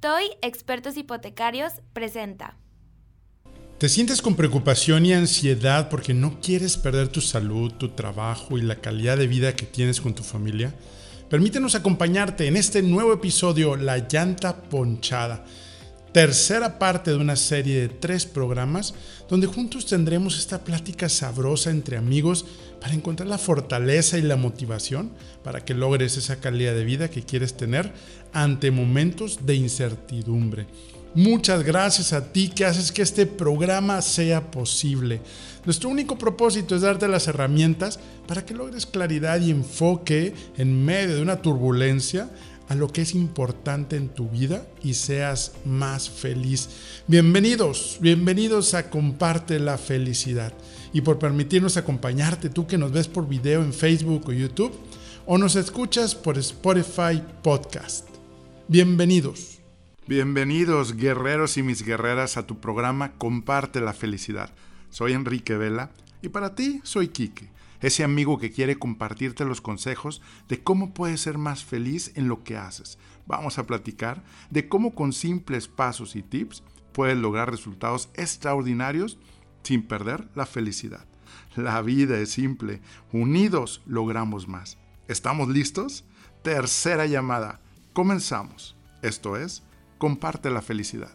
TOY Expertos Hipotecarios presenta. ¿Te sientes con preocupación y ansiedad porque no quieres perder tu salud, tu trabajo y la calidad de vida que tienes con tu familia? Permítenos acompañarte en este nuevo episodio, La llanta ponchada tercera parte de una serie de tres programas donde juntos tendremos esta plática sabrosa entre amigos para encontrar la fortaleza y la motivación para que logres esa calidad de vida que quieres tener ante momentos de incertidumbre. Muchas gracias a ti que haces que este programa sea posible. Nuestro único propósito es darte las herramientas para que logres claridad y enfoque en medio de una turbulencia a lo que es importante en tu vida y seas más feliz. Bienvenidos, bienvenidos a Comparte la Felicidad y por permitirnos acompañarte, tú que nos ves por video en Facebook o YouTube o nos escuchas por Spotify Podcast. Bienvenidos. Bienvenidos guerreros y mis guerreras a tu programa Comparte la Felicidad. Soy Enrique Vela y para ti soy Quique ese amigo que quiere compartirte los consejos de cómo puedes ser más feliz en lo que haces. Vamos a platicar de cómo con simples pasos y tips puedes lograr resultados extraordinarios sin perder la felicidad. La vida es simple, unidos logramos más. ¿Estamos listos? Tercera llamada. Comenzamos. Esto es, comparte la felicidad.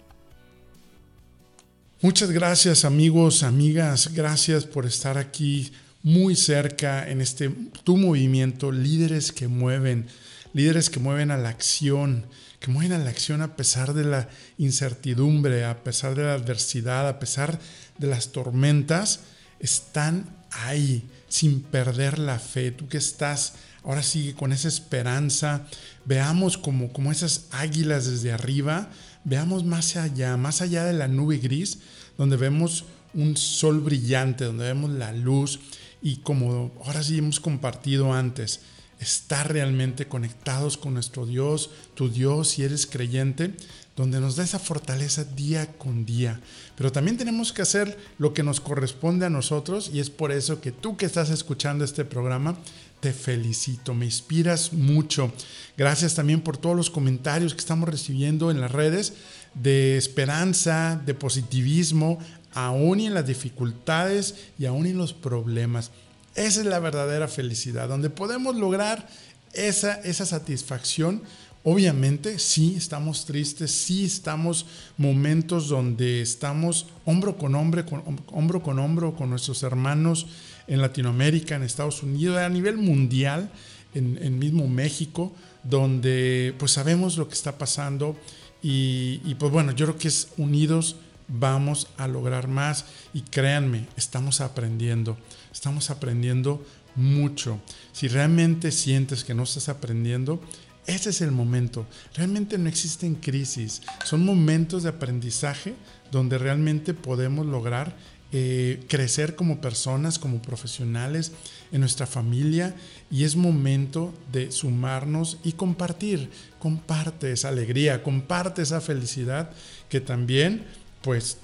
Muchas gracias amigos, amigas, gracias por estar aquí muy cerca en este tu movimiento, líderes que mueven, líderes que mueven a la acción, que mueven a la acción a pesar de la incertidumbre, a pesar de la adversidad, a pesar de las tormentas, están ahí sin perder la fe. Tú que estás ahora sí con esa esperanza, veamos como, como esas águilas desde arriba, veamos más allá, más allá de la nube gris, donde vemos un sol brillante, donde vemos la luz y como ahora sí hemos compartido antes, estar realmente conectados con nuestro Dios, tu Dios, si eres creyente, donde nos da esa fortaleza día con día. Pero también tenemos que hacer lo que nos corresponde a nosotros y es por eso que tú que estás escuchando este programa, te felicito, me inspiras mucho. Gracias también por todos los comentarios que estamos recibiendo en las redes de esperanza, de positivismo, aún en las dificultades y aún en los problemas. Esa es la verdadera felicidad, donde podemos lograr esa, esa satisfacción. Obviamente, sí estamos tristes, sí estamos momentos donde estamos hombro con hombro, con, hombro con hombro con nuestros hermanos en Latinoamérica, en Estados Unidos, a nivel mundial, en, en mismo México, donde pues sabemos lo que está pasando y, y pues bueno, yo creo que es unidos vamos a lograr más y créanme, estamos aprendiendo, estamos aprendiendo mucho. Si realmente sientes que no estás aprendiendo, ese es el momento. Realmente no existen crisis, son momentos de aprendizaje donde realmente podemos lograr eh, crecer como personas, como profesionales en nuestra familia y es momento de sumarnos y compartir. Comparte esa alegría, comparte esa felicidad que también pues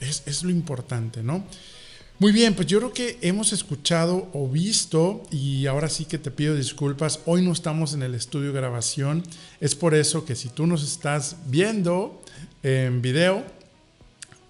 es, lo importante, ¿no? Muy bien, pues yo creo que hemos escuchado o visto, y ahora sí que te pido disculpas, hoy no estamos en el estudio de grabación, es por eso que si tú nos estás viendo en video,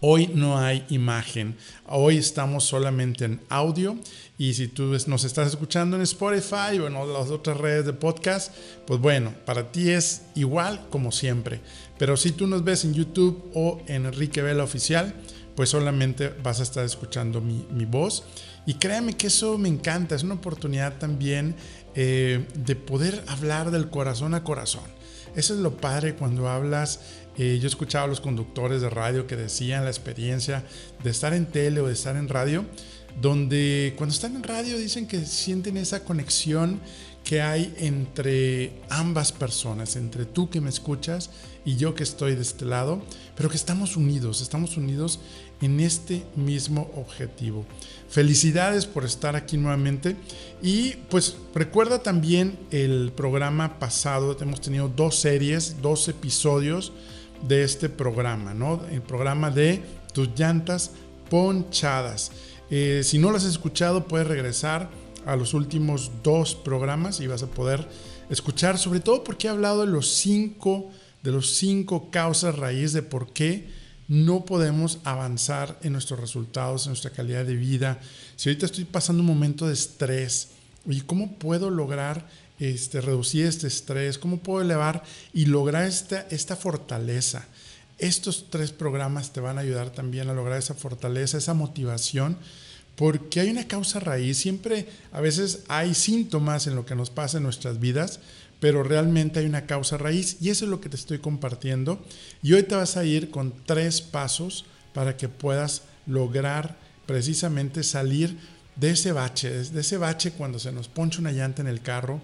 hoy no hay imagen, hoy estamos solamente en audio, y si tú nos estás escuchando en Spotify o en las otras redes de podcast, pues bueno, para ti es igual como siempre. Pero si tú nos ves en YouTube o en Enrique Vela Oficial, pues solamente vas a estar escuchando mi, voz. Y créeme que eso me encanta, es una oportunidad también eh, de poder hablar del corazón a corazón. Eso es lo padre cuando hablas. Eh, yo escuchaba a los conductores de radio que decían la experiencia de estar en tele o de estar en radio, donde cuando están en radio dicen que sienten esa conexión que hay entre ambas personas, entre tú que me escuchas y yo que estoy de este lado, pero que estamos unidos, estamos unidos en este mismo objetivo. Felicidades por estar aquí nuevamente y pues recuerda también el programa pasado, hemos tenido dos series, dos episodios de este programa, ¿no? El programa de tus llantas ponchadas. Eh, si no lo has escuchado, puedes regresar a los últimos dos programas y vas a poder escuchar, sobre todo porque he hablado de los cinco de los cinco causas raíz de por qué no podemos avanzar en nuestros resultados, en nuestra calidad de vida. Si ahorita estoy pasando un momento de estrés, ¿y ¿cómo puedo lograr este, reducir este estrés? ¿Cómo puedo elevar y lograr esta, esta fortaleza? Estos tres programas te van a ayudar también a lograr esa fortaleza, esa motivación, porque hay una causa raíz. Siempre, a veces hay síntomas en lo que nos pasa en nuestras vidas, pero realmente hay una causa raíz y eso es lo que te estoy compartiendo. Y hoy te vas a ir con tres pasos para que puedas lograr precisamente salir de ese bache, de ese bache cuando se nos poncha una llanta en el carro,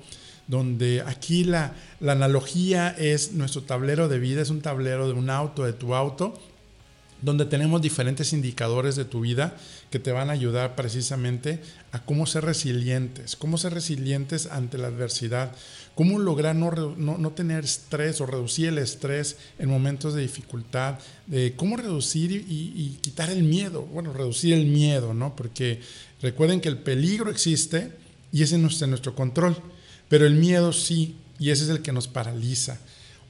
donde aquí la, la analogía es nuestro tablero de vida, es un tablero de un auto, de tu auto, donde tenemos diferentes indicadores de tu vida que te van a ayudar precisamente a cómo ser resilientes, cómo ser resilientes ante la adversidad, cómo lograr no, no, tener estrés o reducir el estrés en momentos de dificultad, de cómo reducir y, y, quitar el miedo, bueno, reducir el miedo, ¿no? Porque recuerden que el peligro existe y ese no está en nuestro control, pero el miedo sí, y ese es el que nos paraliza.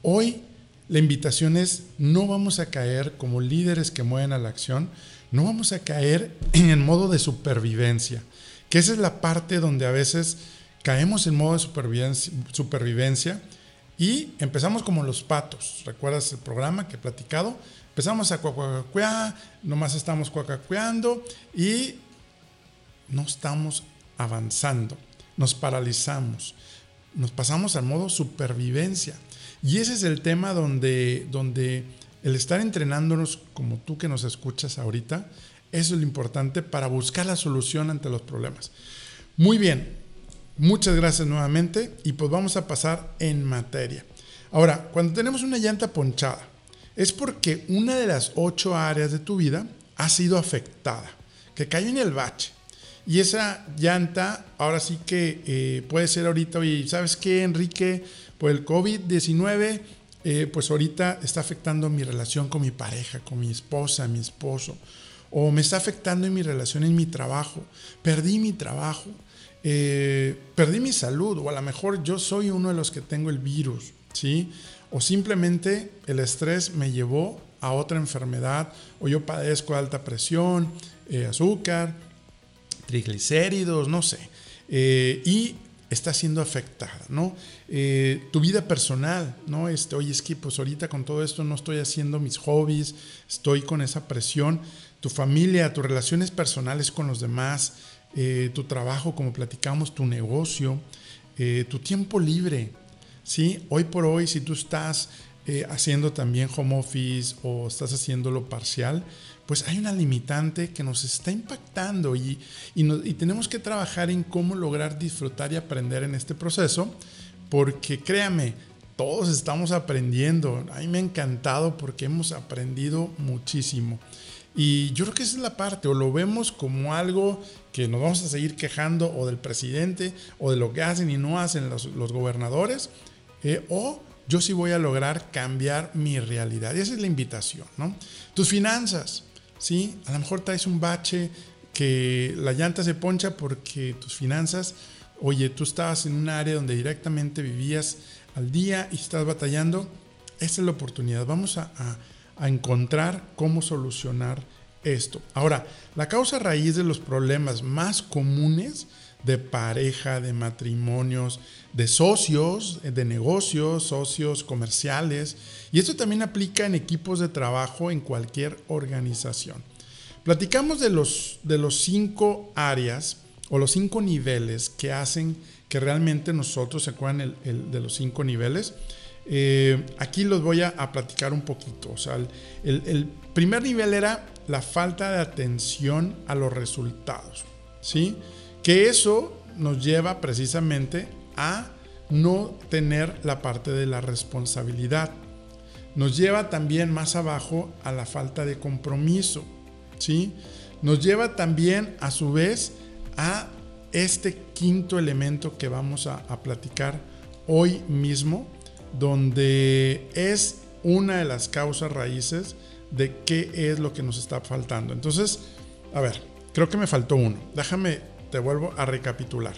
Hoy la invitación es, no vamos a caer como líderes que mueven a la acción, no vamos a caer en el modo de supervivencia, que esa es la parte donde a veces caemos en modo de supervivencia, supervivencia y empezamos como los patos. ¿Recuerdas el programa que he platicado? Empezamos a cuacuacuear, nomás estamos cuacacueando y no estamos avanzando, nos paralizamos, nos pasamos al modo supervivencia. Y ese es el tema donde, donde el estar entrenándonos como tú que nos escuchas ahorita, es lo importante para buscar la solución ante los problemas. Muy bien, muchas gracias nuevamente y pues vamos a pasar en materia. Ahora, cuando tenemos una llanta ponchada, es porque una de las ocho áreas de tu vida ha sido afectada, que cayó en el bache. Y esa llanta, ahora sí que eh, puede ser ahorita, y ¿sabes qué, Enrique? Pues el COVID-19, eh, pues ahorita está afectando mi relación con mi pareja, con mi esposa, mi esposo, o me está afectando en mi relación en mi trabajo. Perdí mi trabajo, eh, perdí mi salud, o a lo mejor yo soy uno de los que tengo el virus, ¿sí? O simplemente el estrés me llevó a otra enfermedad, o yo padezco de alta presión, eh, azúcar, triglicéridos, no sé. y está siendo afectada, ¿no? Eh, tu vida personal, ¿no? Este, oye, es que pues ahorita con todo esto no estoy haciendo mis hobbies, estoy con esa presión. Tu familia, tus relaciones personales con los demás, eh, tu trabajo, como platicamos, tu negocio, eh, tu tiempo libre, ¿sí? Hoy por hoy, si tú estás haciendo también home office o estás haciéndolo parcial, pues hay una limitante que nos está impactando y, tenemos que trabajar en cómo lograr disfrutar y aprender en este proceso, porque créame, todos estamos aprendiendo. A mí me ha encantado porque hemos aprendido muchísimo. Y yo creo que esa es la parte, o lo vemos como algo que nos vamos a seguir quejando o del presidente o de lo que hacen y no hacen los, gobernadores, eh, o yo sí voy a lograr cambiar mi realidad. Y esa es la invitación, ¿no? Tus finanzas. ¿sí? A lo mejor traes un bache que la llanta se poncha porque tus finanzas, oye, tú estabas en un área donde directamente vivías al día y estás batallando, esta es la oportunidad. Vamos a, a encontrar cómo solucionar esto. Ahora, la causa raíz de los problemas más comunes de pareja, de matrimonios, de socios, de negocios, socios comerciales. Y esto también aplica en equipos de trabajo en cualquier organización. Platicamos de los, de los cinco áreas o los cinco niveles que hacen que realmente nosotros, ¿se acuerdan el, de los cinco niveles? Eh, aquí los voy a, platicar un poquito. O sea, el, el, primer nivel era la falta de atención a los resultados. ¿sí? Que eso nos lleva precisamente a no tener la parte de la responsabilidad. Nos lleva también más abajo a la falta de compromiso, ¿sí? Nos lleva también a su vez a este quinto elemento que vamos a, a platicar hoy mismo, donde es una de las causas raíces de qué es lo que nos está faltando. Entonces, a ver, creo que me faltó uno. Déjame te vuelvo a recapitular.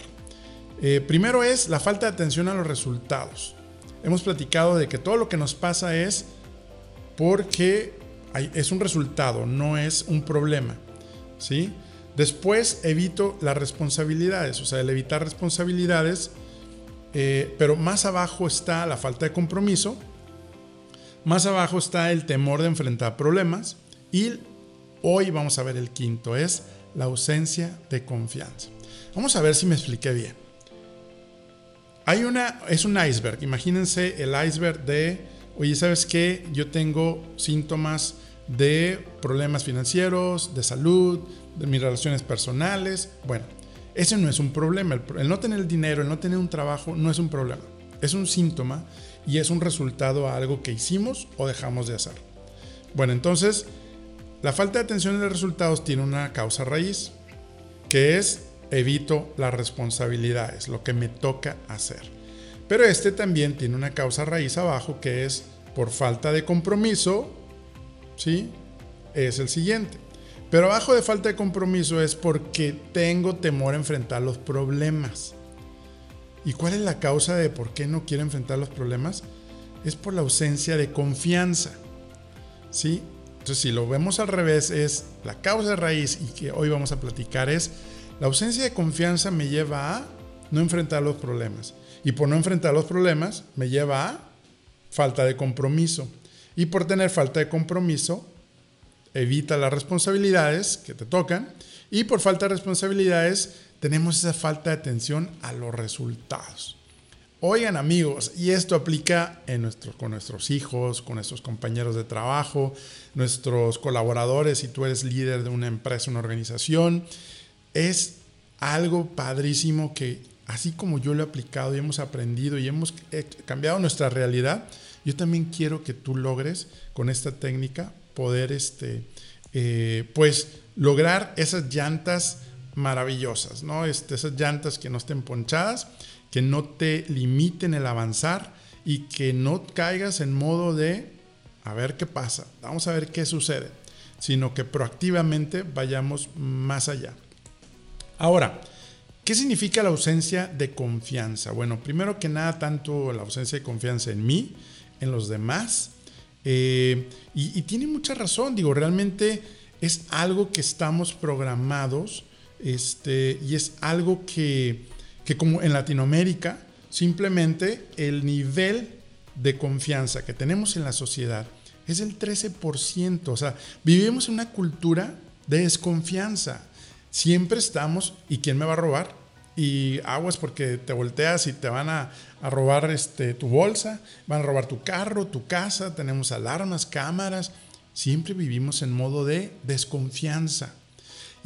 Eh, primero es la falta de atención a los resultados. hemos platicado de que todo lo que nos pasa es porque es un resultado, no es un problema. ¿sí? Después evito las responsabilidades, o sea, el evitar responsabilidades, eh, pero más abajo está la falta de compromiso, más abajo está el temor de enfrentar problemas y hoy vamos a ver el quinto, es la ausencia de confianza. Vamos a ver si me expliqué bien. Hay una, es un iceberg, imagínense el iceberg de, oye, ¿sabes qué? Yo tengo síntomas de problemas financieros, de salud, de mis relaciones personales. Bueno, ese no es un problema. El, no tener dinero, el no tener un trabajo, no es un problema. Es un síntoma y es un resultado a algo que hicimos o dejamos de hacer. Bueno, entonces, la falta de atención de resultados tiene una causa raíz, que es evito las responsabilidades, lo que me toca hacer. Pero este también tiene una causa raíz abajo, que es por falta de compromiso ¿sí? Es el siguiente. Pero abajo de falta de compromiso es porque tengo temor a enfrentar los problemas. ¿Y cuál es la causa de por qué no quiero enfrentar los problemas? Es por la ausencia de confianza. ¿Sí? Entonces, si lo vemos al revés, es la causa de raíz y que hoy vamos a platicar es la ausencia de confianza me lleva a no enfrentar los problemas. Y por no enfrentar los problemas me lleva a falta de compromiso. Y por tener falta de compromiso, evita las responsabilidades que te tocan. Y por falta de responsabilidades, tenemos esa falta de atención a los resultados. Oigan amigos, y esto aplica en con nuestros hijos, con nuestros compañeros de trabajo, nuestros colaboradores, si tú eres líder de una empresa, una organización, es algo padrísimo que así como yo lo he aplicado y hemos aprendido y hemos cambiado nuestra realidad, yo también quiero que tú logres con esta técnica poder, este, eh, pues, lograr esas llantas maravillosas, ¿no? Este, esas llantas que no estén ponchadas, que no te limiten el avanzar y que no caigas en modo de a ver qué pasa, vamos a ver qué sucede, sino que proactivamente vayamos más allá. Ahora, ¿qué significa la ausencia de confianza? Bueno, primero que nada, tanto la ausencia de confianza en mí, en los demás. Eh, y, tiene mucha razón, digo, realmente es algo que estamos programados este, y es algo que, que como en Latinoamérica, simplemente el nivel de confianza que tenemos en la sociedad es el 13%. O sea, vivimos en una cultura de desconfianza. Siempre estamos, ¿y quién me va a robar? Y aguas porque te volteas y te van a, robar este, tu bolsa, van a robar tu carro, tu casa, tenemos alarmas, cámaras. Siempre vivimos en modo de desconfianza.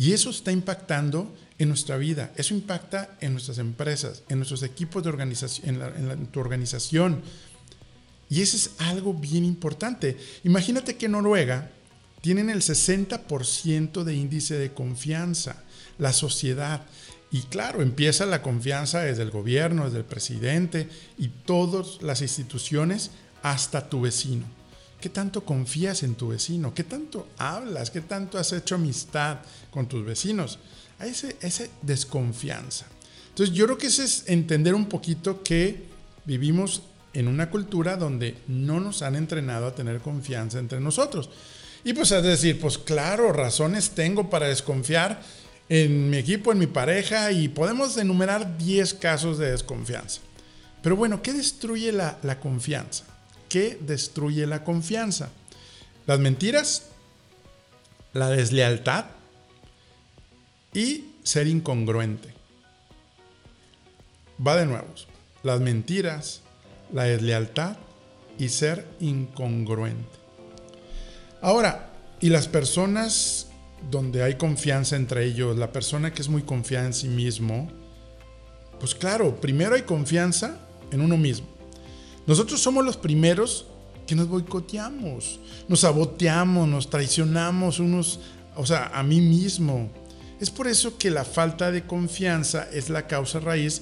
Y eso está impactando en nuestra vida, eso impacta en nuestras empresas, en nuestros equipos de organización, en, tu organización. Y eso es algo bien importante. Imagínate que Noruega tienen el 60% de índice de confianza, la sociedad. Y claro, empieza la confianza desde el gobierno, desde el presidente y todas las instituciones hasta tu vecino. ¿Qué tanto confías en tu vecino? ¿Qué tanto hablas? ¿Qué tanto has hecho amistad con tus vecinos? Hay ese, esa desconfianza. Entonces yo creo que ese es entender un poquito que vivimos en una cultura donde no nos han entrenado a tener confianza entre nosotros. Y pues es decir, pues claro, razones tengo para desconfiar en mi equipo, en mi pareja, y podemos enumerar 10 casos de desconfianza. Pero bueno, ¿qué destruye la, la confianza? ¿Qué destruye la confianza? Las mentiras, la deslealtad y ser incongruente. Va de nuevo. Las mentiras, la deslealtad y ser incongruente. Ahora, ¿y las personas donde hay confianza entre ellos, la persona que es muy confiada en sí mismo, pues claro, primero hay confianza en uno mismo. Nosotros somos los primeros que nos boicoteamos, nos saboteamos, nos traicionamos unos, o sea, a mí mismo. Es por eso que la falta de confianza es la causa raíz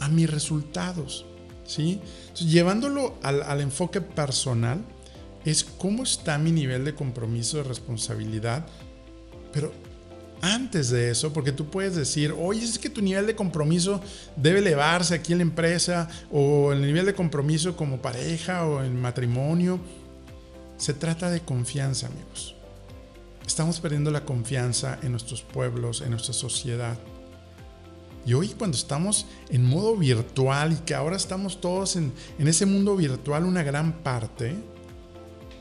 a mis resultados. ¿sí? llevándolo al, al enfoque personal, es cómo está mi nivel de compromiso, de responsabilidad pero antes de eso, porque tú puedes decir, oye, es que tu nivel de compromiso debe elevarse aquí en la empresa, o el nivel de compromiso como pareja o en matrimonio. Se trata de confianza, amigos. Estamos perdiendo la confianza en nuestros pueblos, en nuestra sociedad. Y hoy cuando estamos en modo virtual y que ahora estamos todos en, en ese mundo virtual una gran parte,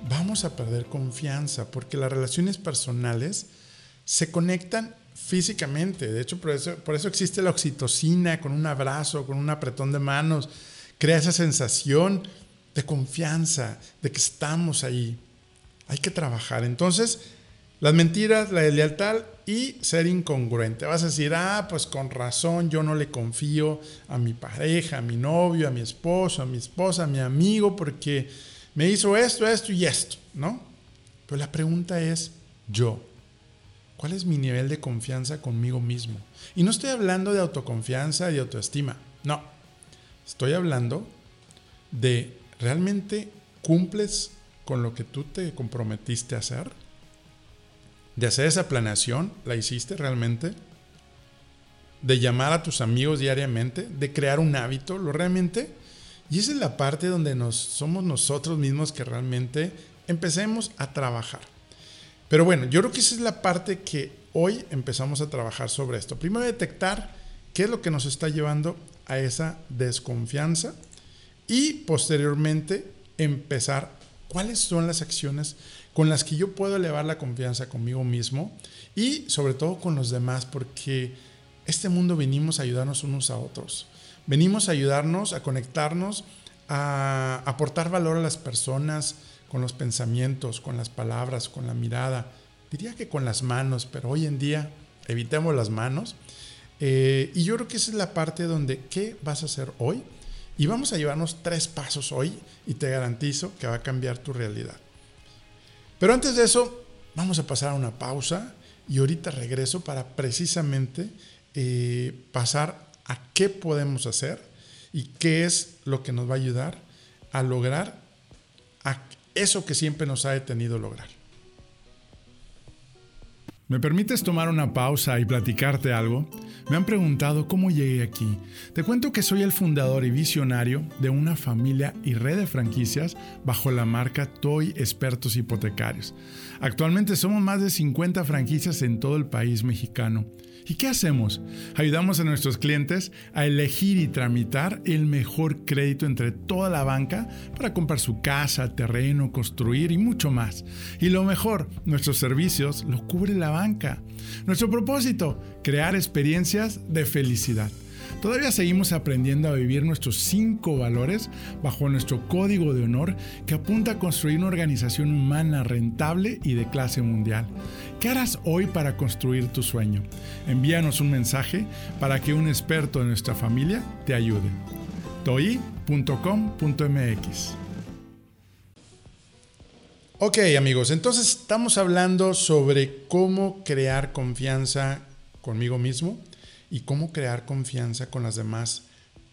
vamos a perder confianza porque las relaciones personales se conectan físicamente. De hecho, por eso, por eso existe la oxitocina, con un abrazo, con un apretón de manos. Crea esa sensación de confianza, de que estamos ahí. Hay que trabajar. Entonces, las mentiras, la deslealtad y ser incongruente. Vas a decir, ah, pues con razón, yo no le confío a mi pareja, a mi novio, a mi esposo, a mi esposa, a mi amigo, porque me hizo esto, esto y esto, ¿no? Pero la pregunta es, yo, ¿Cuál es mi nivel de confianza conmigo mismo? Y no estoy hablando de autoconfianza y autoestima, no. Estoy hablando de realmente cumples con lo que tú te comprometiste a hacer. De hacer esa planeación, ¿la hiciste realmente? De llamar a tus amigos diariamente, de crear un hábito, ¿lo realmente? Y esa es la parte donde nos, somos nosotros mismos que realmente empecemos a trabajar. Pero bueno, yo creo que esa es la parte que hoy empezamos a trabajar sobre esto. Primero detectar qué es lo que nos está llevando a esa desconfianza y posteriormente empezar cuáles son las acciones con las que yo puedo elevar la confianza conmigo mismo y sobre todo con los demás, porque este mundo venimos a ayudarnos unos a otros. Venimos a ayudarnos, a conectarnos, a aportar valor a las personas, con los pensamientos, con las palabras, con la mirada, diría que con las manos, pero hoy en día evitemos las manos. Eh, y yo creo que esa es la parte donde, ¿qué vas a hacer hoy? Y vamos a llevarnos tres pasos hoy y te garantizo que va a cambiar tu realidad. Pero antes de eso, vamos a pasar a una pausa y ahorita regreso para precisamente eh, pasar a qué podemos hacer y qué es lo que nos va a ayudar a lograr eso que siempre nos ha detenido lograr. ¿Me permites tomar una pausa y platicarte algo? Me han preguntado cómo llegué aquí. Te cuento que soy el fundador y visionario de una familia y red de franquicias bajo la marca Toy Expertos Hipotecarios. Actualmente somos más de 50 franquicias en todo el país mexicano ¿Y qué hacemos? Ayudamos a nuestros clientes a elegir y tramitar el mejor crédito entre toda la banca para comprar su casa, terreno, construir y mucho más. Y lo mejor, nuestros servicios los cubre la banca. Nuestro propósito, crear experiencias de felicidad. Todavía seguimos aprendiendo a vivir nuestros cinco valores bajo nuestro código de honor que apunta a construir una organización humana rentable y de clase mundial. ¿Qué harás hoy para construir tu sueño? Envíanos un mensaje para que un experto de nuestra familia te ayude. toi.com.mx Ok amigos, entonces estamos hablando sobre cómo crear confianza conmigo mismo y cómo crear confianza con las demás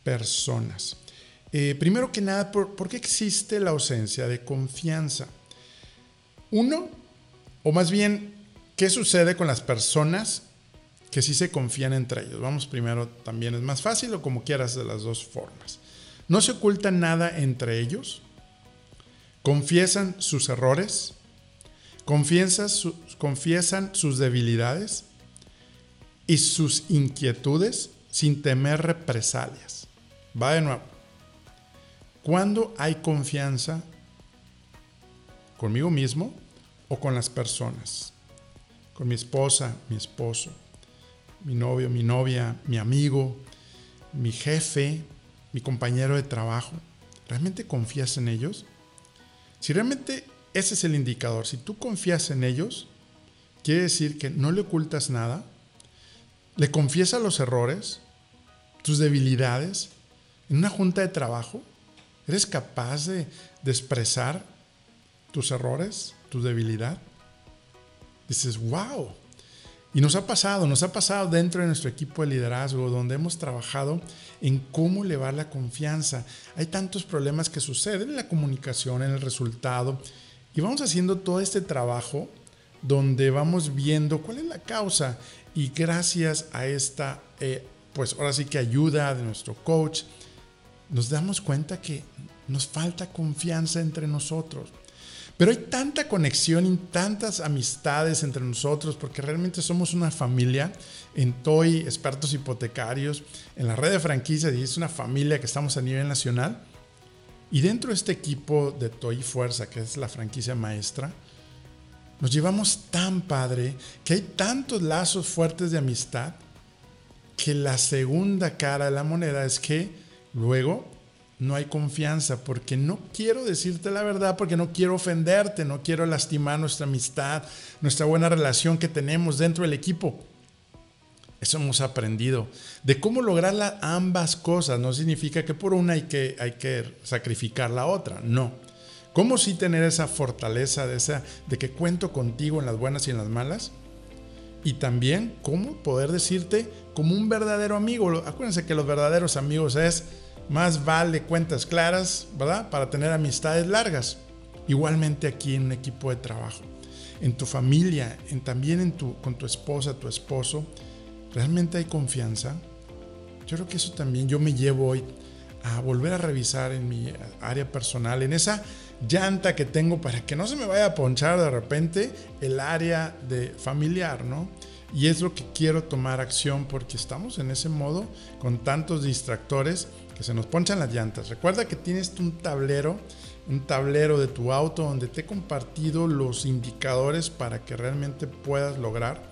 personas. Eh, primero que nada, ¿por, qué existe la ausencia de confianza? Uno, o más bien, ¿qué sucede con las personas que sí se confían entre ellos? Vamos primero, también es más fácil o como quieras de las dos formas. No se oculta nada entre ellos, confiesan sus errores, confiesan, confiesan sus debilidades, y sus inquietudes sin temer represalias. Va de nuevo. Cuando hay confianza conmigo mismo o con las personas? Con mi esposa, mi esposo, mi novio, mi novia, mi amigo, mi jefe, mi compañero de trabajo. ¿Realmente confías en ellos? Si realmente ese es el indicador, si tú confías en ellos, quiere decir que no le ocultas nada, le confiesa los errores, tus debilidades, en una junta de trabajo, ¿eres capaz de, expresar tus errores, tu debilidad? Dices, wow. Y nos ha pasado, nos ha pasado dentro de nuestro equipo de liderazgo, donde hemos trabajado en cómo elevar la confianza. Hay tantos problemas que suceden en la comunicación, en el resultado, y vamos haciendo todo este trabajo donde vamos viendo cuál es la causa y gracias a esta, eh, pues ahora sí que ayuda de nuestro coach, nos damos cuenta que nos falta confianza entre nosotros. Pero hay tanta conexión y tantas amistades entre nosotros porque realmente somos una familia. En TOY, expertos hipotecarios, en la red de franquicias y es una familia que estamos a nivel nacional. Y dentro de este equipo de TOY Fuerza, que es la franquicia maestra, nos llevamos tan padre que hay tantos lazos fuertes de amistad que la segunda cara de la moneda es que luego no hay confianza porque no quiero decirte la verdad, porque no quiero ofenderte, no quiero lastimar nuestra amistad, nuestra buena relación que tenemos dentro del equipo. Eso hemos aprendido. De cómo lograr ambas cosas no significa que por una hay que, hay que sacrificar la otra, no. ¿Cómo sí tener esa fortaleza de, esa, de que cuento contigo en las buenas y en las malas? Y también cómo poder decirte como un verdadero amigo. Acuérdense que los verdaderos amigos es más vale cuentas claras, ¿verdad? Para tener amistades largas. Igualmente aquí en un equipo de trabajo, en tu familia, en, también en tu, con tu esposa, tu esposo, ¿realmente hay confianza? Yo creo que eso también yo me llevo hoy a volver a revisar en mi área personal, en esa llanta que tengo para que no se me vaya a ponchar de repente el área de familiar, ¿no? Y es lo que quiero tomar acción porque estamos en ese modo con tantos distractores que se nos ponchan las llantas. Recuerda que tienes un tablero, un tablero de tu auto donde te he compartido los indicadores para que realmente puedas lograr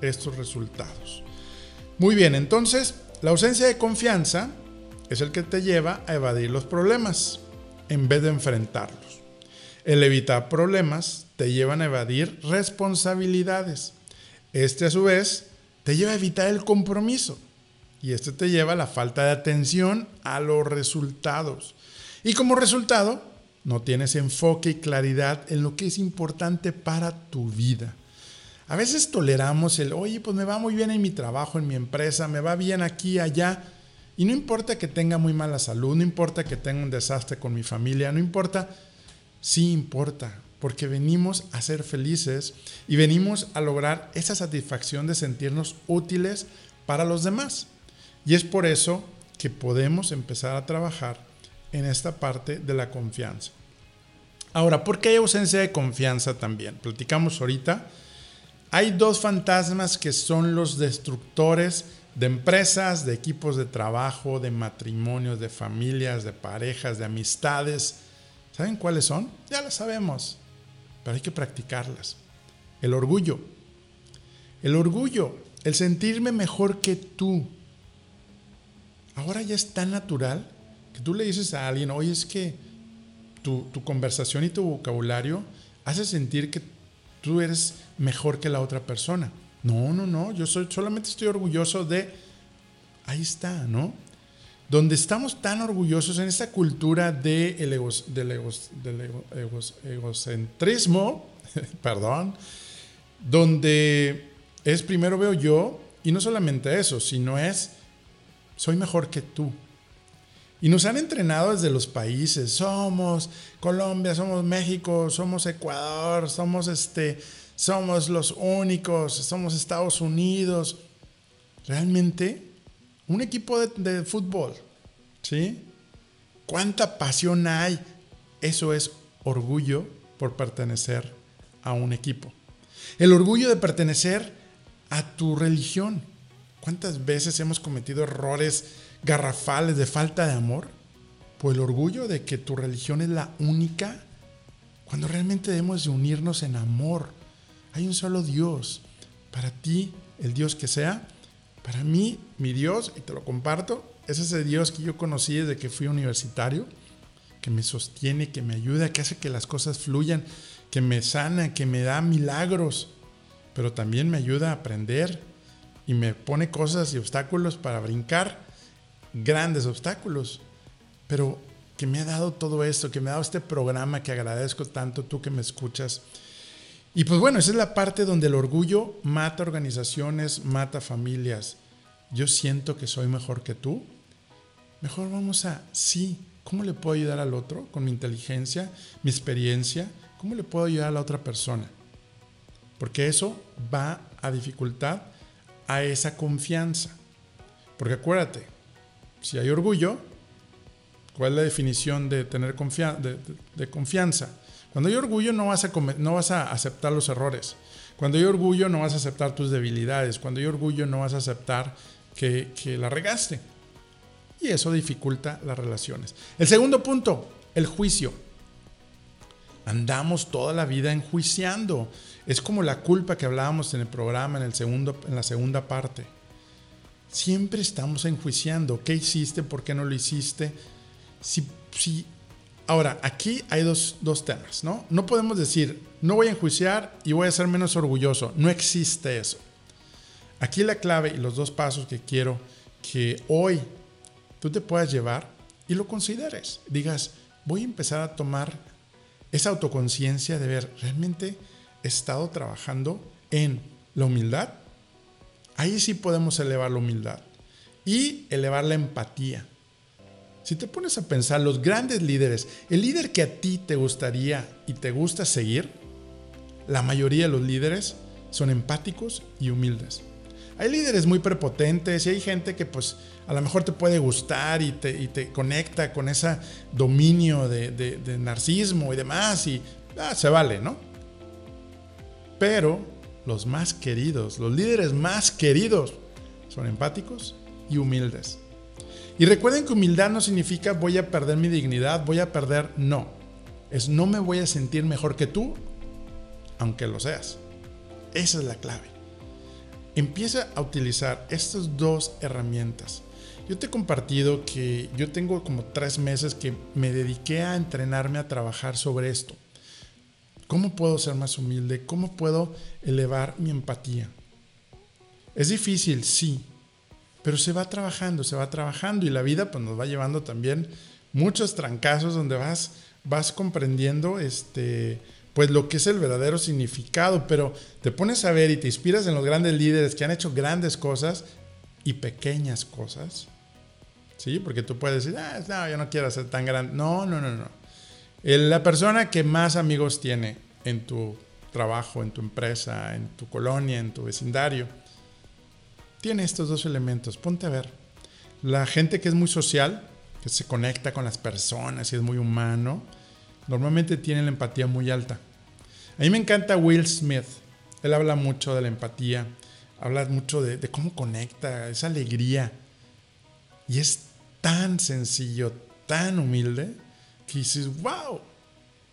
estos resultados. Muy bien, entonces la ausencia de confianza es el que te lleva a evadir los problemas en vez de enfrentarlos. El evitar problemas te lleva a evadir responsabilidades. Este a su vez te lleva a evitar el compromiso y este te lleva a la falta de atención a los resultados. Y como resultado, no tienes enfoque y claridad en lo que es importante para tu vida. A veces toleramos el, oye, pues me va muy bien en mi trabajo, en mi empresa, me va bien aquí, allá. Y no importa que tenga muy mala salud, no importa que tenga un desastre con mi familia, no importa, sí importa, porque venimos a ser felices y venimos a lograr esa satisfacción de sentirnos útiles para los demás. Y es por eso que podemos empezar a trabajar en esta parte de la confianza. Ahora, ¿por qué hay ausencia de confianza también? Platicamos ahorita. Hay dos fantasmas que son los destructores de empresas, de equipos de trabajo, de matrimonios, de familias, de parejas, de amistades. ¿Saben cuáles son? Ya las sabemos, pero hay que practicarlas. El orgullo. El orgullo, el sentirme mejor que tú, ahora ya es tan natural que tú le dices a alguien, oye, es que tu, conversación y tu vocabulario hace sentir que tú eres mejor que la otra persona. No, no, no, yo soy, solamente estoy orgulloso de, ahí está, ¿no? Donde estamos tan orgullosos en esta cultura de el del, egocentrismo, perdón, donde es primero veo yo, y no solamente eso, sino es soy mejor que tú. Y nos han entrenado desde los países, somos Colombia, somos México, somos Ecuador, somos este, somos los únicos, somos Estados Unidos. Realmente, un equipo de, fútbol, ¿sí? ¿Cuánta pasión hay? Eso es orgullo por pertenecer a un equipo. El orgullo de pertenecer a tu religión. ¿Cuántas veces hemos cometido errores garrafales de falta de amor? Por el orgullo de que tu religión es la única, cuando realmente debemos de unirnos en amor. Hay un solo Dios. Para ti, el Dios que sea, para mí, mi Dios, y te lo comparto, es ese Dios que yo conocí desde que fui universitario, que me sostiene, que me ayuda, que hace que las cosas fluyan, que me sana, que me da milagros, pero también me ayuda a aprender y me pone cosas y obstáculos para brincar, grandes obstáculos, pero que me ha dado todo esto, que me ha dado este programa que agradezco tanto tú que me escuchas. Y pues bueno, esa es la parte donde el orgullo mata organizaciones, mata familias. Yo siento que soy mejor que tú. Mejor vamos a, sí, ¿cómo le puedo ayudar al otro con mi inteligencia, mi experiencia? ¿Cómo le puedo ayudar a la otra persona? porque eso va a dificultar a esa confianza. Porque acuérdate, si hay orgullo, ¿cuál es la definición de tener de, confianza? Cuando hay orgullo no vas, a no vas a aceptar los errores. Cuando hay orgullo no vas a aceptar tus debilidades. Cuando hay orgullo no vas a aceptar que, que la regaste. Y eso dificulta las relaciones. El segundo punto, el juicio. Andamos toda la vida enjuiciando. Es como la culpa que hablábamos en el programa, en, el segundo, en la segunda parte. Siempre estamos enjuiciando. ¿Qué hiciste? ¿Por qué no lo hiciste? Si, si, ahora, aquí hay dos, dos temas, ¿no? No podemos decir, no voy a enjuiciar y voy a ser menos orgulloso. No existe eso. Aquí la clave y los dos pasos que quiero que hoy tú te puedas llevar y lo consideres. Digas, voy a empezar a tomar esa autoconciencia de ver, realmente he estado trabajando en la humildad. Ahí sí podemos elevar la humildad y elevar la empatía. Si te pones a pensar, los grandes líderes, el líder que a ti te gustaría y te gusta seguir, la mayoría de los líderes son empáticos y humildes. Hay líderes muy prepotentes y hay gente que pues a lo mejor te puede gustar y te, conecta con ese dominio de, narcisismo y demás y ah, se vale, ¿no? Pero los más queridos, los líderes más queridos son empáticos y humildes. Y recuerden que humildad no significa voy a perder mi dignidad, voy a perder, no. Es no me voy a sentir mejor que tú, aunque lo seas. Esa es la clave. Empieza a utilizar estas dos herramientas. Yo te he compartido que yo tengo como tres meses que me dediqué a entrenarme a trabajar sobre esto. ¿Cómo puedo ser más humilde? ¿Cómo puedo elevar mi empatía? Es difícil, sí, pero se va trabajando, se va trabajando y la vida pues, nos va llevando también muchos trancazos donde vas, vas comprendiendo este, pues lo que es el verdadero significado, pero te pones a ver y te inspiras en los grandes líderes que han hecho grandes cosas y pequeñas cosas ¿sí? Porque tú puedes decir, ah, no, yo no quiero ser tan grande. No, no, no, no. La persona que más amigos tiene en tu trabajo, en tu empresa, en tu colonia, en tu vecindario, tiene estos dos elementos. Ponte a ver. La gente que es muy social, que se conecta con las personas y es muy humano, normalmente tiene la empatía muy alta. A mí me encanta Will Smith. Él habla mucho de la empatía, habla mucho de, cómo conecta, esa alegría. Y es tan sencillo, tan humilde, que dices, wow.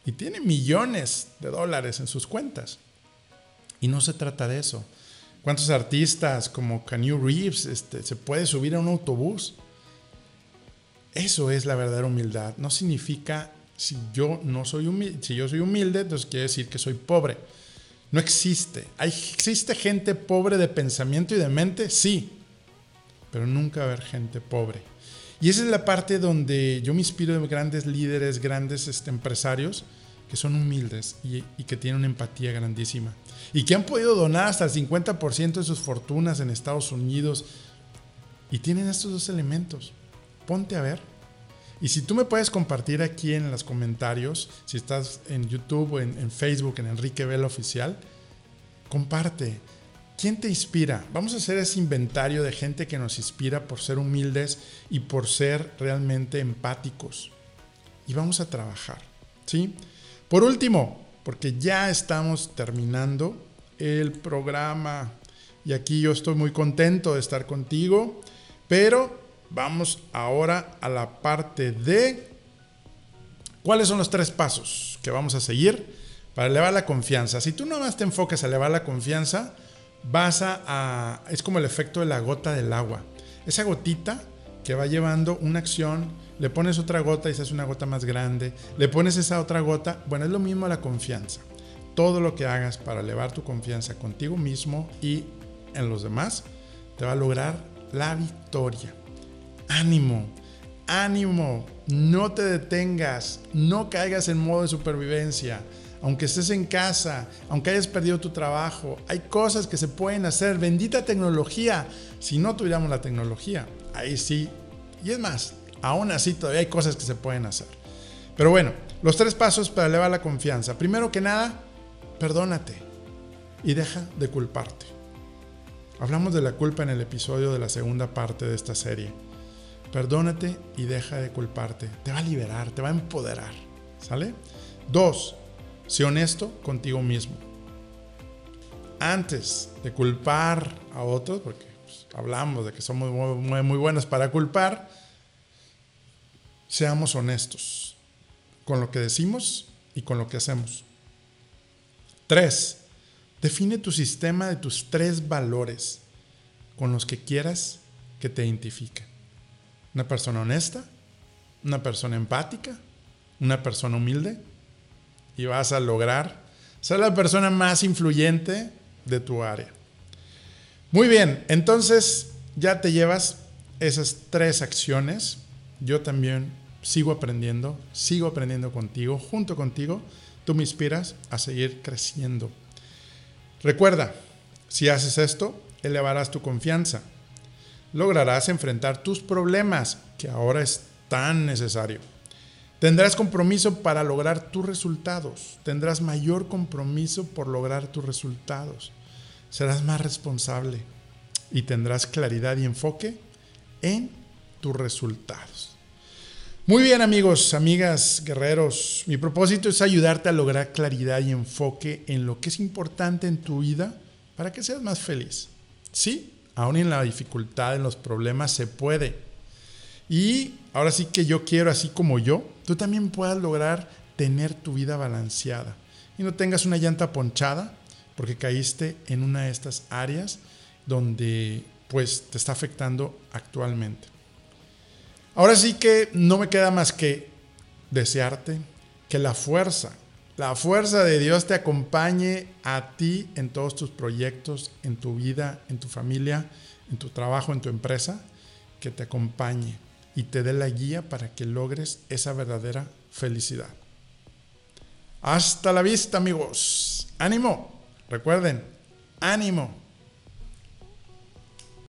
Y tiene millones de dólares en sus cuentas. Y no se trata de eso. ¿Cuántos artistas como Kanye Reeves este, se puede subir a un autobús? Eso es la verdadera humildad. No significa si yo no soy humilde, si yo soy humilde, entonces quiere decir que soy pobre. No existe. ¿Hay, ¿Existe gente pobre de pensamiento y de mente? Sí. Pero nunca va a haber gente pobre y esa es la parte donde yo me inspiro de grandes líderes, grandes este, empresarios que son humildes y, que tienen una empatía grandísima. Y que han podido donar hasta el 50% de sus fortunas en Estados Unidos. Y tienen estos dos elementos. Ponte a ver. Y si tú me puedes compartir aquí en los comentarios, si estás en YouTube o en Facebook, en Enrique Vela Oficial, comparte. ¿Quién te inspira? Vamos a hacer ese inventario de gente que nos inspira por ser humildes y por ser realmente empáticos. Y vamos a trabajar, ¿sí? Por último, porque ya estamos terminando el programa y aquí yo estoy muy contento de estar contigo, pero vamos ahora a la parte de cuáles son los tres pasos que vamos a seguir para elevar la confianza. Si tú no más te enfocas a elevar la confianza, vas a, Es como el efecto de la gota del agua. Esa gotita que va llevando una acción, le pones otra gota y se hace una gota más grande, le pones esa otra gota, bueno, es lo mismo la confianza. Todo lo que hagas para elevar tu confianza contigo mismo y en los demás, te va a lograr la victoria. Ánimo, ánimo, no te detengas, no caigas en modo de supervivencia aunque estés en casa, aunque hayas perdido tu trabajo, hay cosas que se pueden hacer. Bendita tecnología. Si no tuviéramos la tecnología, ahí sí. Y es más, aún así todavía hay cosas que se pueden hacer. Pero bueno, los tres pasos para elevar la confianza. Primero que nada, perdónate. y deja de culparte. Hablamos de la culpa en el episodio de la segunda parte de esta serie. Perdónate y deja de culparte. Te va a liberar, te va a empoderar. ¿Sale? Dos, sé honesto contigo mismo. Antes de culpar a otros, porque pues, hablamos de que somos muy, muy buenos para culpar, seamos honestos con lo que decimos y con lo que hacemos. Tres, define tu sistema de tus tres valores con los que quieras que te identifiquen. Una persona honesta, una persona empática, una persona humilde y vas a lograr ser la persona más influyente de tu área. Muy bien, entonces ya te llevas esas tres acciones. Yo también sigo aprendiendo, sigo aprendiendo contigo, junto contigo. Tú me inspiras a seguir creciendo. Recuerda, si haces esto, elevarás tu confianza. Lograrás enfrentar tus problemas, que ahora es tan necesario. Tendrás compromiso para lograr tus resultados. Tendrás mayor compromiso por lograr tus resultados. Serás más responsable y tendrás claridad y enfoque en tus resultados. Muy bien amigos, amigas, guerreros, mi propósito es ayudarte a lograr claridad y enfoque en lo que es importante en tu vida para que seas más feliz. Sí, aún en la dificultad, en los problemas, se puede. Y ahora sí que yo quiero, así como yo, tú también puedas lograr tener tu vida balanceada y no tengas una llanta ponchada porque caíste en una de estas áreas donde pues te está afectando actualmente. Ahora sí que no me queda más que desearte que la fuerza, la fuerza de Dios te acompañe a ti en todos tus proyectos, en tu vida, en tu familia, en tu trabajo, en tu empresa, que te acompañe y te dé la guía para que logres esa verdadera felicidad. Hasta la vista amigos. Ánimo. Recuerden, ánimo.